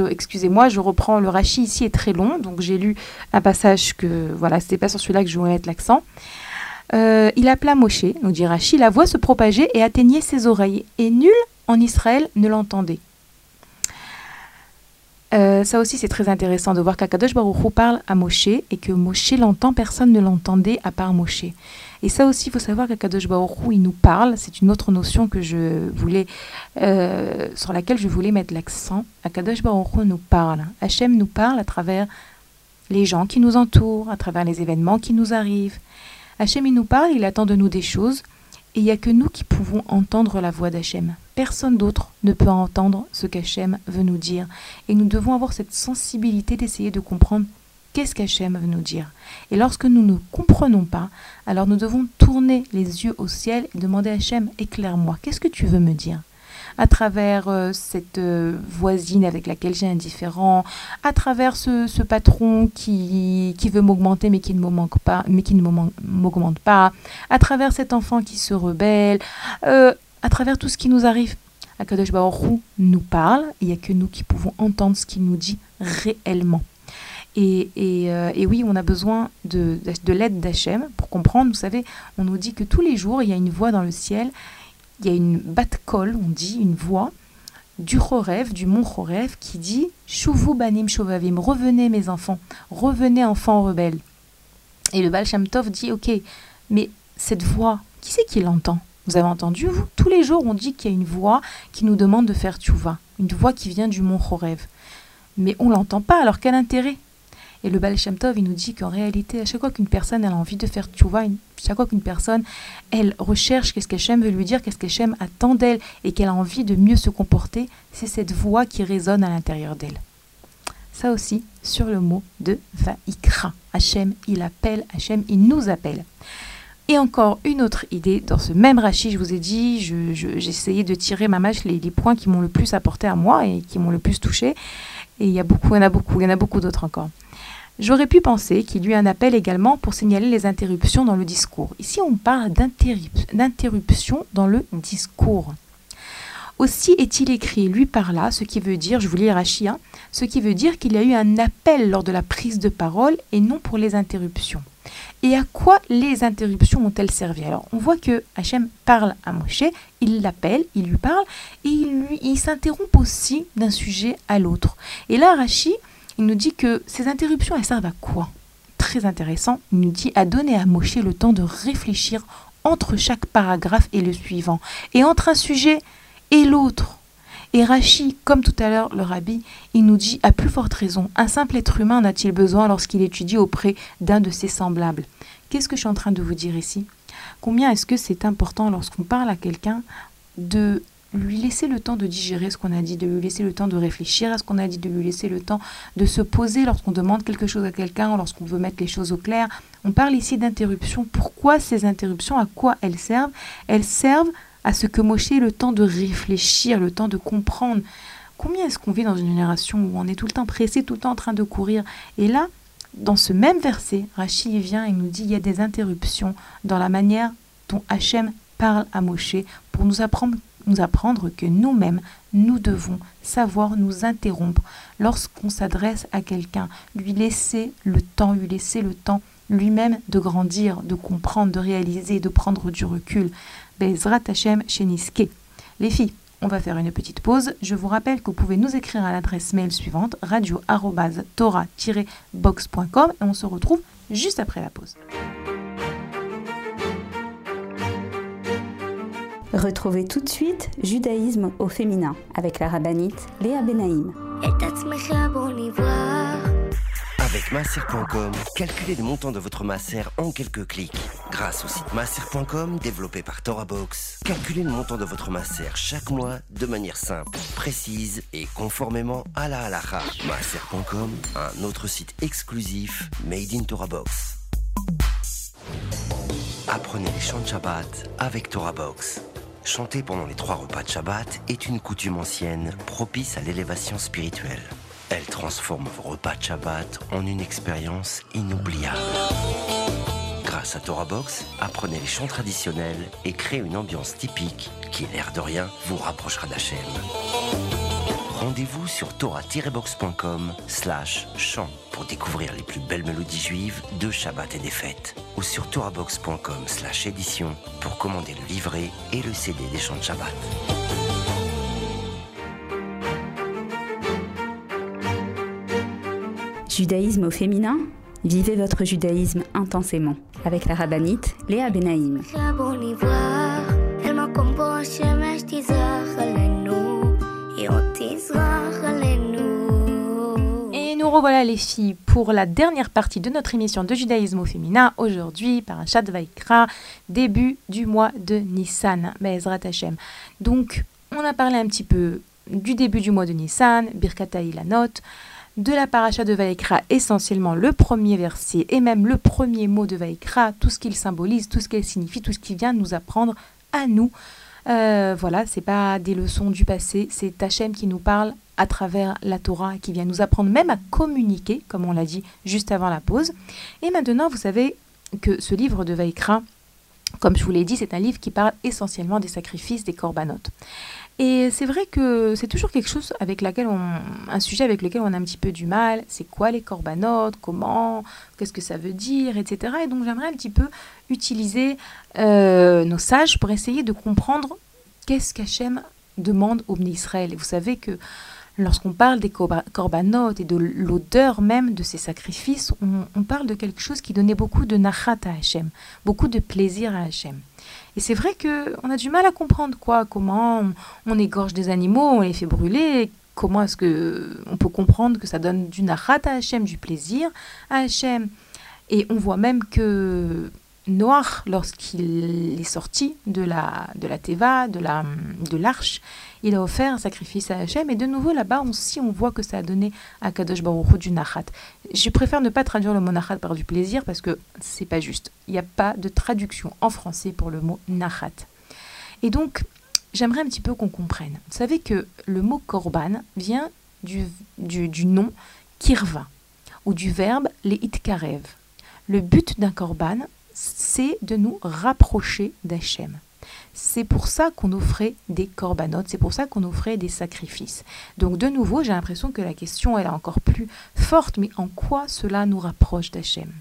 excusez-moi, je reprends le Rashi ici est très long, donc j'ai lu un passage que voilà, c'était pas sur celui-là que je voulais mettre l'accent. Euh, il appela Moshe, nous dit Rashi, la voix se propageait et atteignait ses oreilles, et nul en Israël ne l'entendait. Euh, ça aussi, c'est très intéressant de voir qu'Akadosh Baruch Hu parle à Moshe et que Moshe l'entend, personne ne l'entendait à part Moshe. Et ça aussi, il faut savoir qu'Akadosh Baruch Hu, il nous parle. C'est une autre notion que je voulais, euh, sur laquelle je voulais mettre l'accent. Akadosh Baruch Hu nous parle. Hachem nous parle à travers les gens qui nous entourent, à travers les événements qui nous arrivent. Hachem, il nous parle, il attend de nous des choses. Et il n'y a que nous qui pouvons entendre la voix d'Hachem. Personne d'autre ne peut entendre ce qu'Hachem veut nous dire. Et nous devons avoir cette sensibilité d'essayer de comprendre qu'est-ce qu'Hachem veut nous dire. Et lorsque nous ne comprenons pas, alors nous devons tourner les yeux au ciel et demander à Hachem, éclaire-moi, qu'est-ce que tu veux me dire? À travers euh, cette euh, voisine avec laquelle j'ai un différend, à travers ce, ce patron qui, qui veut m'augmenter mais qui ne m'augmente pas, mais qui ne m'augmente- pas, à travers cet enfant qui se rebelle, euh, à travers tout ce qui nous arrive. Akadosh Baruch nous parle, il n'y a que nous qui pouvons entendre ce qu'il nous dit réellement. Et, et, et oui, on a besoin de, de l'aide d'Hachem pour comprendre. Vous savez, on nous dit que tous les jours, il y a une voix dans le ciel, il y a une bat-kol, on dit, une voix du Chorev, du mont Chorev, qui dit Shuvu banim shovavim, revenez mes enfants, revenez enfants rebelles. Et le Baal dit Ok, mais cette voix, qui c'est qui l'entend? Vous avez entendu, vous? Tous les jours, on dit qu'il y a une voix qui nous demande de faire tchouva, une voix qui vient du mont Chorev. Mais on l'entend pas, alors quel intérêt? Et le Baal Shem Tov, il nous dit qu'en réalité, à chaque fois qu'une personne a envie de faire tchouva, chaque fois qu'une personne, elle recherche qu'est-ce qu'Hachem veut lui dire, qu'est-ce qu'Hachem attend d'elle, et qu'elle a envie de mieux se comporter, c'est cette voix qui résonne à l'intérieur d'elle. Ça aussi, sur le mot de Vaikra. Hachem, il appelle, Hachem, il nous appelle. Et encore une autre idée, dans ce même rachis, je vous ai dit, je- je- j'ai essayé de tirer ma mâche les, les points qui m'ont le plus apporté à moi et qui m'ont le plus touché. Et il y a beaucoup, il y en a beaucoup, il y en a beaucoup d'autres encore. J'aurais pu penser qu'il y eut un appel également pour signaler les interruptions dans le discours. Ici, on parle d'interrup- d'interruption dans le discours. Aussi est-il écrit lui par là, ce qui veut dire, je vous lis Rachi, hein, ce qui veut dire qu'il y a eu un appel lors de la prise de parole et non pour les interruptions. Et à quoi les interruptions ont-elles servi? Alors, on voit que Hachem parle à Moshe, il l'appelle, il lui parle, et il, il s'interrompt aussi d'un sujet à l'autre. Et là, Rachi, il nous dit que ces interruptions, elles servent à quoi? Très intéressant, il nous dit à donner à Moshe le temps de réfléchir entre chaque paragraphe et le suivant, et entre un sujet et l'autre. Et Rachi, comme tout à l'heure le rabbi, il nous dit à plus forte raison, un simple être humain n'a-t-il besoin lorsqu'il étudie auprès d'un de ses semblables? Qu'est-ce que je suis en train de vous dire ici? Combien est-ce que c'est important lorsqu'on parle à quelqu'un de lui laisser le temps de digérer ce qu'on a dit, de lui laisser le temps de réfléchir à ce qu'on a dit, de lui laisser le temps de se poser lorsqu'on demande quelque chose à quelqu'un, lorsqu'on veut mettre les choses au clair. On parle ici d'interruptions. Pourquoi ces interruptions? À quoi elles servent? Elles servent à ce que Moshe ait le temps de réfléchir, le temps de comprendre. Combien est-ce qu'on vit dans une génération où on est tout le temps pressé, tout le temps en train de courir? Et là, dans ce même verset, Rachid vient et nous dit il y a des interruptions dans la manière dont Hachem parle à Moshe pour nous apprendre, nous apprendre que nous-mêmes, nous devons savoir nous interrompre lorsqu'on s'adresse à quelqu'un, lui laisser le temps, lui laisser le temps lui-même de grandir, de comprendre, de réaliser, de prendre du recul. Bezrat Hashem. Les filles, on va faire une petite pause. Je vous rappelle que vous pouvez nous écrire à l'adresse mail suivante radio-tora-box.com et on se retrouve juste après la pause. Retrouvez tout de suite Judaïsme au féminin avec la rabbinite Léa Benaïm. Avec masser.com, calculez le montant de votre masser en quelques clics. Grâce au site masser.com développé par ToraBox, calculez le montant de votre masser chaque mois de manière simple, précise et conformément à la halakha. Masser.com, un autre site exclusif made in ToraBox. Apprenez les chants de Shabbat avec ToraBox. Chanter pendant les trois repas de Shabbat est une coutume ancienne propice à l'élévation spirituelle. Elle transforme vos repas de Shabbat en une expérience inoubliable. Grâce à ToraBox, apprenez les chants traditionnels et créez une ambiance typique qui, l'air de rien, vous rapprochera d'Hachem. Rendez-vous sur torah-box.com slash chant pour découvrir les plus belles mélodies juives de Shabbat et des fêtes. Ou sur torahbox.com slash édition pour commander le livret et le CD des chants de Shabbat. Judaïsme au féminin? Vivez votre judaïsme intensément avec la rabbinite Léa Benaïm. Revoilà les filles pour la dernière partie de notre émission de judaïsme au féminin, aujourd'hui par un chat Vaikra, début du mois de Nissan, Be'ezrat Hashem. Donc, on a parlé un petit peu du début du mois de Nissan, Birkata Ilanot, de la paracha de Vaikra, essentiellement le premier verset et même le premier mot de Vaikra, tout ce qu'il symbolise, tout ce qu'elle signifie, tout ce qui vient nous apprendre à nous. Euh, voilà, c'est pas des leçons du passé, c'est Hachem qui nous parle à travers la Torah, qui vient nous apprendre même à communiquer, comme on l'a dit juste avant la pause. Et maintenant, vous savez que ce livre de Vaikra, comme je vous l'ai dit, c'est un livre qui parle essentiellement des sacrifices, des corbanotes. Et c'est vrai que c'est toujours quelque chose avec laquelle on, un sujet avec lequel on a un petit peu du mal. C'est quoi les corbanotes? Comment? Qu'est-ce que ça veut dire? Etc. Et donc j'aimerais un petit peu utiliser euh, nos sages pour essayer de comprendre qu'est-ce qu'Hachem demande au Israël. Et vous savez que lorsqu'on parle des corba- corbanotes et de l'odeur même de ces sacrifices, on, parle de quelque chose qui donnait beaucoup de nachat à Hachem, beaucoup de plaisir à Hachem. Et c'est vrai qu'on a du mal à comprendre quoi, comment on, égorge des animaux, on les fait brûler, comment est-ce que on peut comprendre que ça donne du nachat à Hachem, du plaisir à Hachem. Et on voit même que Noach, lorsqu'il est sorti de la, de la Teva, de la de l'arche, il a offert un sacrifice à Hachem. Et de nouveau, là-bas aussi, on voit que ça a donné à Kadosh Baruch du nachat. Je préfère ne pas traduire le mot nachat par du plaisir parce que c'est pas juste. Il n'y a pas de traduction en français pour le mot nachat. Et donc, j'aimerais un petit peu qu'on comprenne. Vous savez que le mot korban vient du, du, du nom kirva ou du verbe les itkarev. Le but d'un korban, c'est de nous rapprocher d'Hachem. C'est pour ça qu'on offrait des corbanotes, c'est pour ça qu'on offrait des sacrifices. Donc de nouveau, j'ai l'impression que la question est encore plus forte, mais en quoi cela nous rapproche d'Hachem?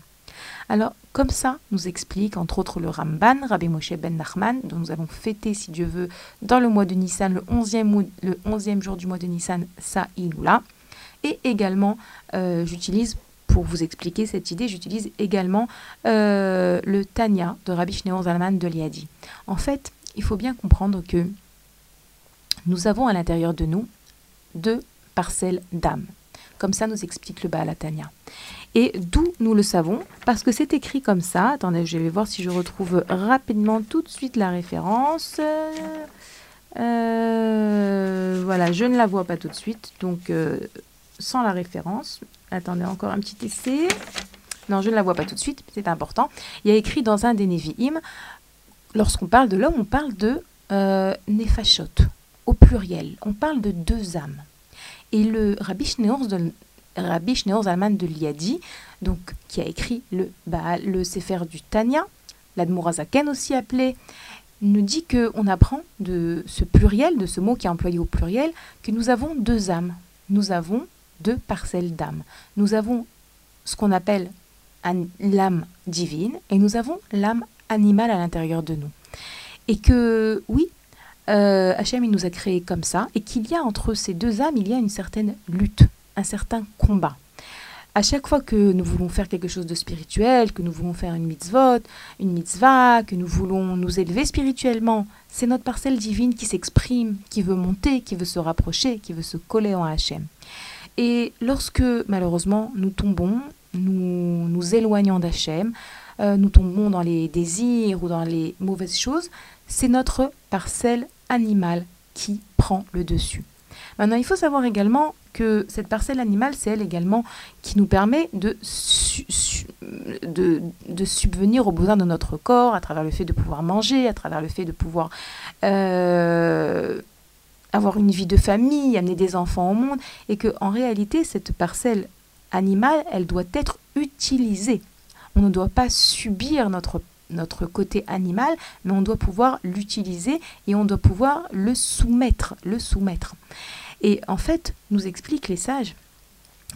Alors comme ça nous explique entre autres le Ramban, Rabbi Moshe ben Nachman, dont nous allons fêter si Dieu veut dans le mois de Nissan, le 11e, mois- le 11e jour du mois de Nissan, ça Iloula. Et également, euh, j'utilise pour vous expliquer cette idée, j'utilise également euh, le Tanya de Rabbi Shneor Zalman de Liadi. En fait, il faut bien comprendre que nous avons à l'intérieur de nous deux parcelles d'âme. Comme ça nous explique le Baal Tanya. Et d'où nous le savons? Parce que c'est écrit comme ça. Attendez, je vais voir si je retrouve rapidement tout de suite la référence. Euh, voilà, je ne la vois pas tout de suite. Donc, euh, sans la référence. Attendez, encore un petit essai. Non, je ne la vois pas tout de suite, c'est important. Il y a écrit dans un des Nevi'im, lorsqu'on parle de l'homme, on parle de euh, Nefashot, au pluriel. On parle de deux âmes. Et le Rabbi Shneor, de, Zalman de Liadi, donc, qui a écrit le, le Sefer du Tanya, l'Admorazaken aussi appelé, nous dit qu'on apprend de ce pluriel, de ce mot qui est employé au pluriel, que nous avons deux âmes. Nous avons deux parcelles d'âme. Nous avons ce qu'on appelle l'âme divine et nous avons l'âme animale à l'intérieur de nous. Et que oui, euh, Hachem il nous a créés comme ça et qu'il y a entre ces deux âmes, il y a une certaine lutte, un certain combat. À chaque fois que nous voulons faire quelque chose de spirituel, que nous voulons faire une mitzvot, une mitzvah, que nous voulons nous élever spirituellement, c'est notre parcelle divine qui s'exprime, qui veut monter, qui veut se rapprocher, qui veut se coller en Hachem. Et lorsque malheureusement nous tombons, nous nous éloignons d'Hachem, euh, nous tombons dans les désirs ou dans les mauvaises choses, c'est notre parcelle animale qui prend le dessus. Maintenant, il faut savoir également que cette parcelle animale, c'est elle également qui nous permet de, su- su- de, de subvenir aux besoins de notre corps à travers le fait de pouvoir manger, à travers le fait de pouvoir euh, avoir une vie de famille, amener des enfants au monde, et que en réalité, cette parcelle animale, elle doit être utilisée. On ne doit pas subir notre notre côté animal, mais on doit pouvoir l'utiliser et on doit pouvoir le soumettre, le soumettre. Et en fait, nous expliquent les sages,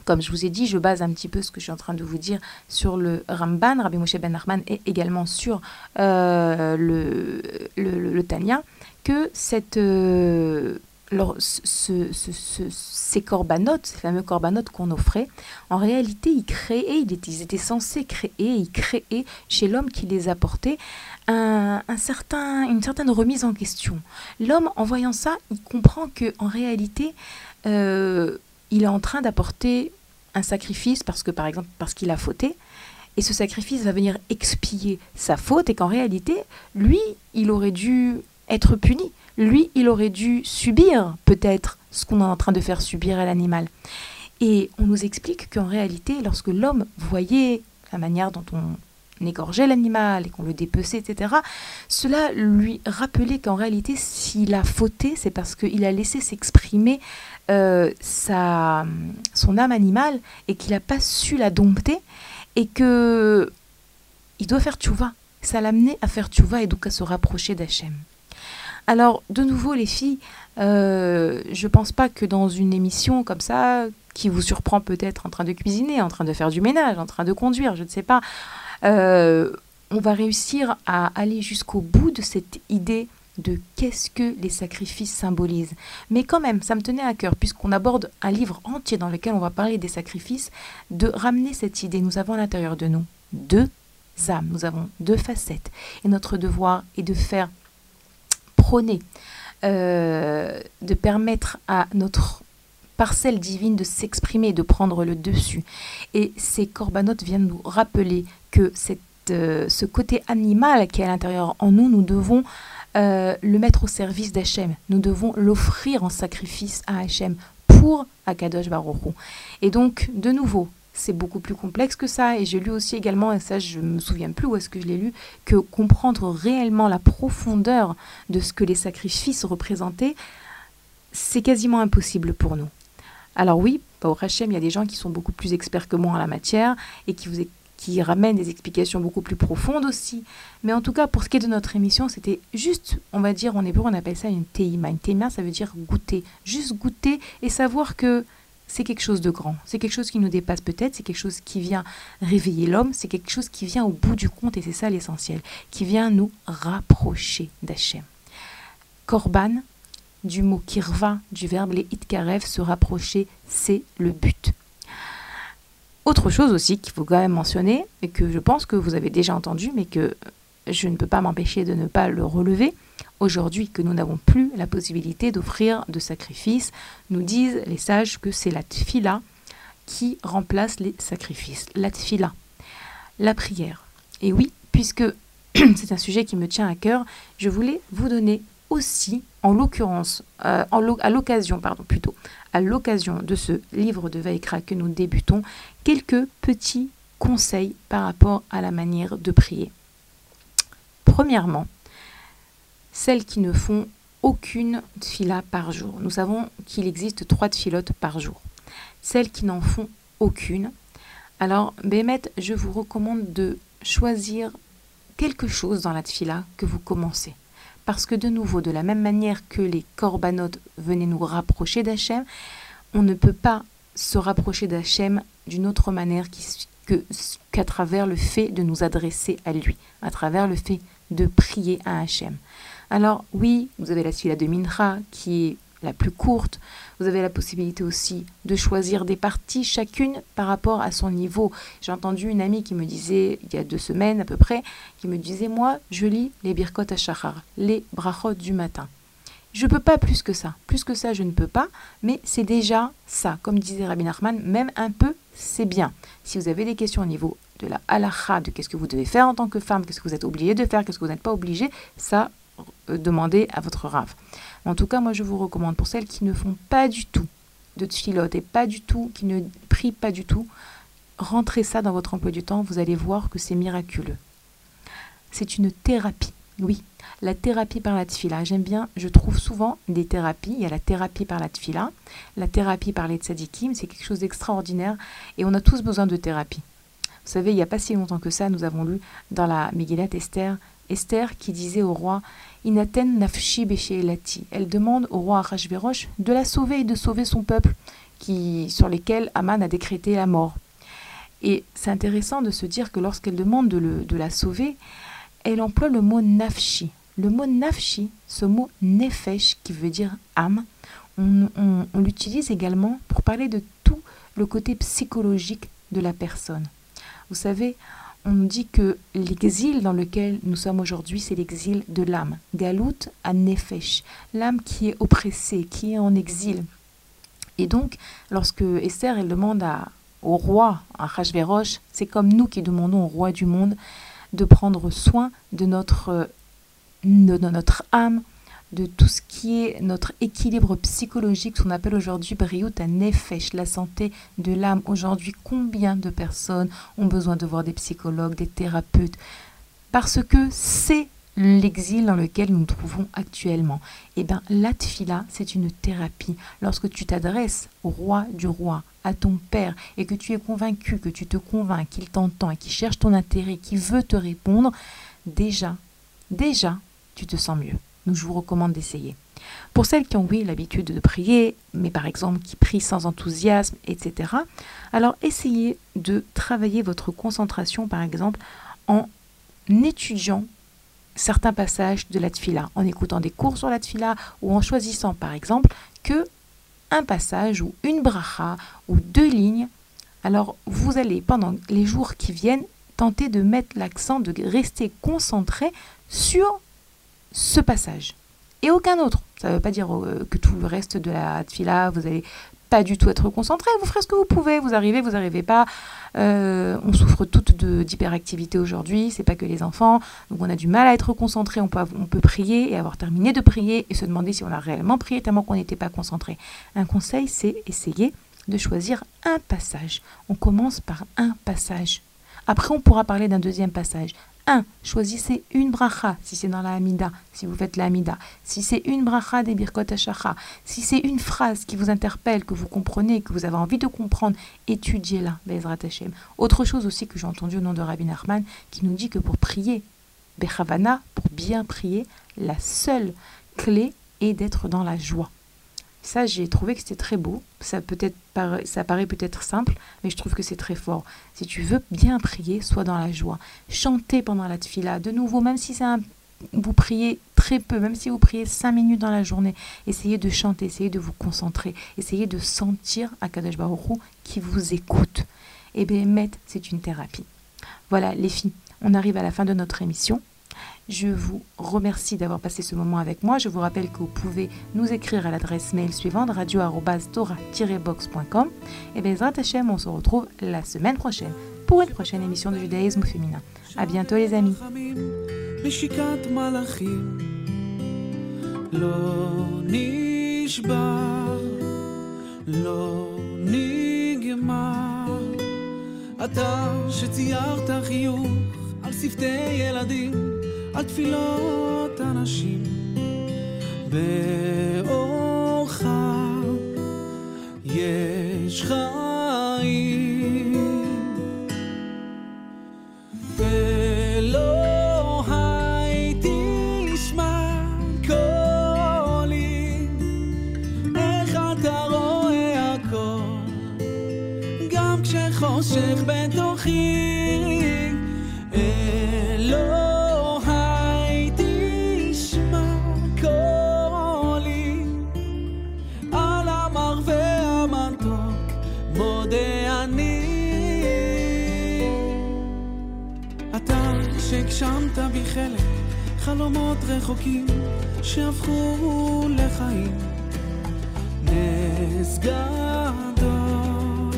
comme je vous ai dit, je base un petit peu ce que je suis en train de vous dire sur le Ramban, Rabbi Moshe Ben Nachman, et également sur euh, le- le Tanya, que cette, euh, lors- ce- ce- ce- ce- ces corbanotes, ces fameux corbanotes qu'on offrait, en réalité, ils créaient, ils étaient, censés créer, ils créaient chez l'homme qui les apportait un certain, une certaine remise en question. L'homme, en voyant ça, il comprend que en réalité, euh, il est en train d'apporter un sacrifice parce que, par exemple, parce qu'il a fauté. Et ce sacrifice va venir expier sa faute et qu'en réalité, lui, il aurait dû être puni. Lui, il aurait dû subir peut-être ce qu'on est en train de faire subir à l'animal. Et on nous explique qu'en réalité, lorsque l'homme voyait la manière dont on égorgeait l'animal et qu'on le dépeçait, etc., cela lui rappelait qu'en réalité, s'il a fauté, c'est parce qu'il a laissé s'exprimer euh, sa, son âme animale et qu'il n'a pas su la dompter et que il doit faire tchouva. Ça l'amenait à faire tchouva et donc à se rapprocher d'Hachem. Alors, de nouveau, les filles, euh, je pense pas que dans une émission comme ça, qui vous surprend peut-être en train de cuisiner, en train de faire du ménage, en train de conduire, je ne sais pas, euh, on va réussir à aller jusqu'au bout de cette idée de qu'est-ce que les sacrifices symbolisent. Mais quand même, ça me tenait à cœur, puisqu'on aborde un livre entier dans lequel on va parler des sacrifices, de ramener cette idée. Nous avons à l'intérieur de nous deux âmes, nous avons deux facettes. Et notre devoir est de faire prôner, euh, de permettre à notre parcelle divine de s'exprimer, de prendre le dessus. Et ces corbanotes viennent nous rappeler que cette, euh, ce côté animal qui est à l'intérieur en nous, nous devons euh, le mettre au service d'Hachem. Nous devons l'offrir en sacrifice à Hachem pour Akadosh Baruch. Et donc, de nouveau, c'est beaucoup plus complexe que ça. Et j'ai lu aussi également, et ça je me souviens plus où est-ce que je l'ai lu, que comprendre réellement la profondeur de ce que les sacrifices représentaient, c'est quasiment impossible pour nous. Alors oui, au Hachem, il y a des gens qui sont beaucoup plus experts que moi en la matière et qui vous qui ramènent des explications beaucoup plus profondes aussi. Mais en tout cas, pour ce qui est de notre émission, c'était juste, on va dire, en hébreu, on appelle ça une teima. Une teima, ça veut dire goûter. Juste goûter et savoir que c'est quelque chose de grand. C'est quelque chose qui nous dépasse peut-être, c'est quelque chose qui vient réveiller l'homme, c'est quelque chose qui vient au bout du compte, et c'est ça l'essentiel, qui vient nous rapprocher d'Hachem. Korban, du mot kirva, du verbe les itkarev, se rapprocher, c'est le but. Autre chose aussi qu'il faut quand même mentionner, et que je pense que vous avez déjà entendu, mais que je ne peux pas m'empêcher de ne pas le relever, aujourd'hui que nous n'avons plus la possibilité d'offrir de sacrifices, nous disent les sages que c'est la tfila qui remplace les sacrifices. La tfila, la prière. Et oui, puisque c'est un sujet qui me tient à cœur, je voulais vous donner aussi, en l'occurrence, euh, à l'occasion, pardon, plutôt, à l'occasion de ce livre de Vaikra que nous débutons, quelques petits conseils par rapport à la manière de prier. Premièrement, celles qui ne font aucune tfila par jour. Nous savons qu'il existe trois tfilotes par jour. Celles qui n'en font aucune, alors Bémet, je vous recommande de choisir quelque chose dans la tfila que vous commencez. Parce que de nouveau, de la même manière que les korbanot venaient nous rapprocher d'Hachem, on ne peut pas se rapprocher d'Hachem d'une autre manière qu'à travers le fait de nous adresser à lui, à travers le fait de prier à Hachem. Alors oui, vous avez la tfila de Mincha qui est la plus courte. Vous avez la possibilité aussi de choisir des parties, chacune par rapport à son niveau. J'ai entendu une amie qui me disait, il y a deux semaines à peu près, qui me disait, moi, je lis les Birkot Hashachar, les brachot du matin. Je peux pas plus que ça. Plus que ça, je ne peux pas, mais c'est déjà ça. Comme disait Rabbi Nachman, même un peu, c'est bien. Si vous avez des questions au niveau de la halacha, de qu'est-ce que vous devez faire en tant que femme, qu'est-ce que vous êtes obligé de faire, qu'est-ce que vous n'êtes pas obligé, ça, euh, demandez à votre rave. En tout cas, moi, je vous recommande pour celles qui ne font pas du tout de tfilote et pas du tout, qui ne prient pas du tout, rentrez ça dans votre emploi du temps, vous allez voir que c'est miraculeux. C'est une thérapie, oui. La thérapie par la tfila. J'aime bien, je trouve souvent des thérapies. Il y a la thérapie par la tfila, la thérapie par les tzadikim, c'est quelque chose d'extraordinaire et on a tous besoin de thérapie. Vous savez, il n'y a pas si longtemps que ça, nous avons lu dans la Megillat Esther, Esther qui disait au roi Inaten nafshi besheelati. Elle demande au roi Achashverosh de la sauver et de sauver son peuple sur lesquels Aman a décrété la mort. Et c'est intéressant de se dire que lorsqu'elle demande de, la sauver, elle emploie le mot nafshi. Le mot nafshi, ce mot nefesh qui veut dire âme, on l'utilise également pour parler de tout le côté psychologique de la personne. Vous savez, on nous dit que l'exil dans lequel nous sommes aujourd'hui, c'est l'exil de l'âme. Galout à nefesh, l'âme qui est oppressée, qui est en exil. Et donc, lorsque Esther, elle demande au roi, à Hachvérosh, c'est comme nous qui demandons au roi du monde de prendre soin de notre âme, de tout ce qui est notre équilibre psychologique, ce qu'on appelle aujourd'hui Briut à Nefesh, la santé de l'âme. Aujourd'hui, combien de personnes ont besoin de voir des psychologues, des thérapeutes? Parce que c'est l'exil dans lequel nous nous trouvons actuellement. Eh bien, la tfila, c'est une thérapie. Lorsque tu t'adresses au roi du roi, à ton père, et que tu es convaincu, que tu te convaincs qu'il t'entend et qu'il cherche ton intérêt, qu'il veut te répondre, déjà, déjà, tu te sens mieux. Je vous recommande d'essayer. Pour celles qui ont, oui, l'habitude de prier, mais par exemple qui prient sans enthousiasme, etc., alors essayez de travailler votre concentration, par exemple, en étudiant certains passages de la en écoutant des cours sur la ou en choisissant par exemple que un passage ou une bracha ou deux lignes. Alors vous allez pendant les jours qui viennent tenter de mettre l'accent, de rester concentré sur ce passage et aucun autre. Ça ne veut pas dire euh, que tout le reste de la tfila, vous allez pas du tout être concentré, vous ferez ce que vous pouvez, vous arrivez, vous n'arrivez pas. Euh, on souffre toutes d'hyperactivité aujourd'hui, c'est pas que les enfants, donc on a du mal à être concentré, on peut, on peut prier et avoir terminé de prier et se demander si on a réellement prié tellement qu'on n'était pas concentré. Un conseil, c'est essayer de choisir un passage. On commence par un passage. Après, on pourra parler d'un deuxième passage. Un, choisissez une bracha, si c'est dans la Hamida, si vous faites la Hamida. Si c'est une bracha des Birkot si c'est une phrase qui vous interpelle, que vous comprenez, que vous avez envie de comprendre, étudiez-la, Bezrat Hashem. Autre chose aussi que j'ai entendu au nom de Rabbi Nachman, qui nous dit que pour prier, Bechavana, pour bien prier, la seule clé est d'être dans la joie. Ça, j'ai trouvé que c'était très beau. Ça, peut être, ça paraît peut-être simple, mais je trouve que c'est très fort. Si tu veux bien prier, sois dans la joie. Chantez pendant la tfila. De nouveau, même si c'est vous priez très peu, même si vous priez cinq minutes dans la journée, essayez de chanter, essayez de vous concentrer, essayez de sentir Akadosh Baruch qui vous écoute. Et bien, c'est une thérapie. Voilà, les filles, on arrive à la fin de notre émission. Je vous remercie d'avoir passé ce moment avec moi. Je vous rappelle que vous pouvez nous écrire à l'adresse mail suivante radio-tora-box.com. Et bien, Hashem, on se retrouve la semaine prochaine pour une prochaine émission de judaïsme féminin. À bientôt, les amis. חכמים, נשיקת מלאכים, לא נשבר, לא נגמר. אתה שציירת חיוך על שפתי ילדים, על תפילות אנשים, באורך יש חיים. ולא הייתי נשמע קולי, איך אתה רואה הכל, גם כשחושך בתוכי. בי חלק, חלומות רחוקים שהפכו לחיים. נס גדול,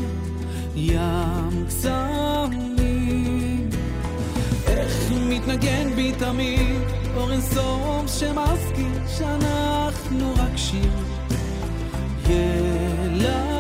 ים קסמים, איך מתנגן בי תמיד אור אינסוף שמזכיר שאנחנו רק שיר. ילדים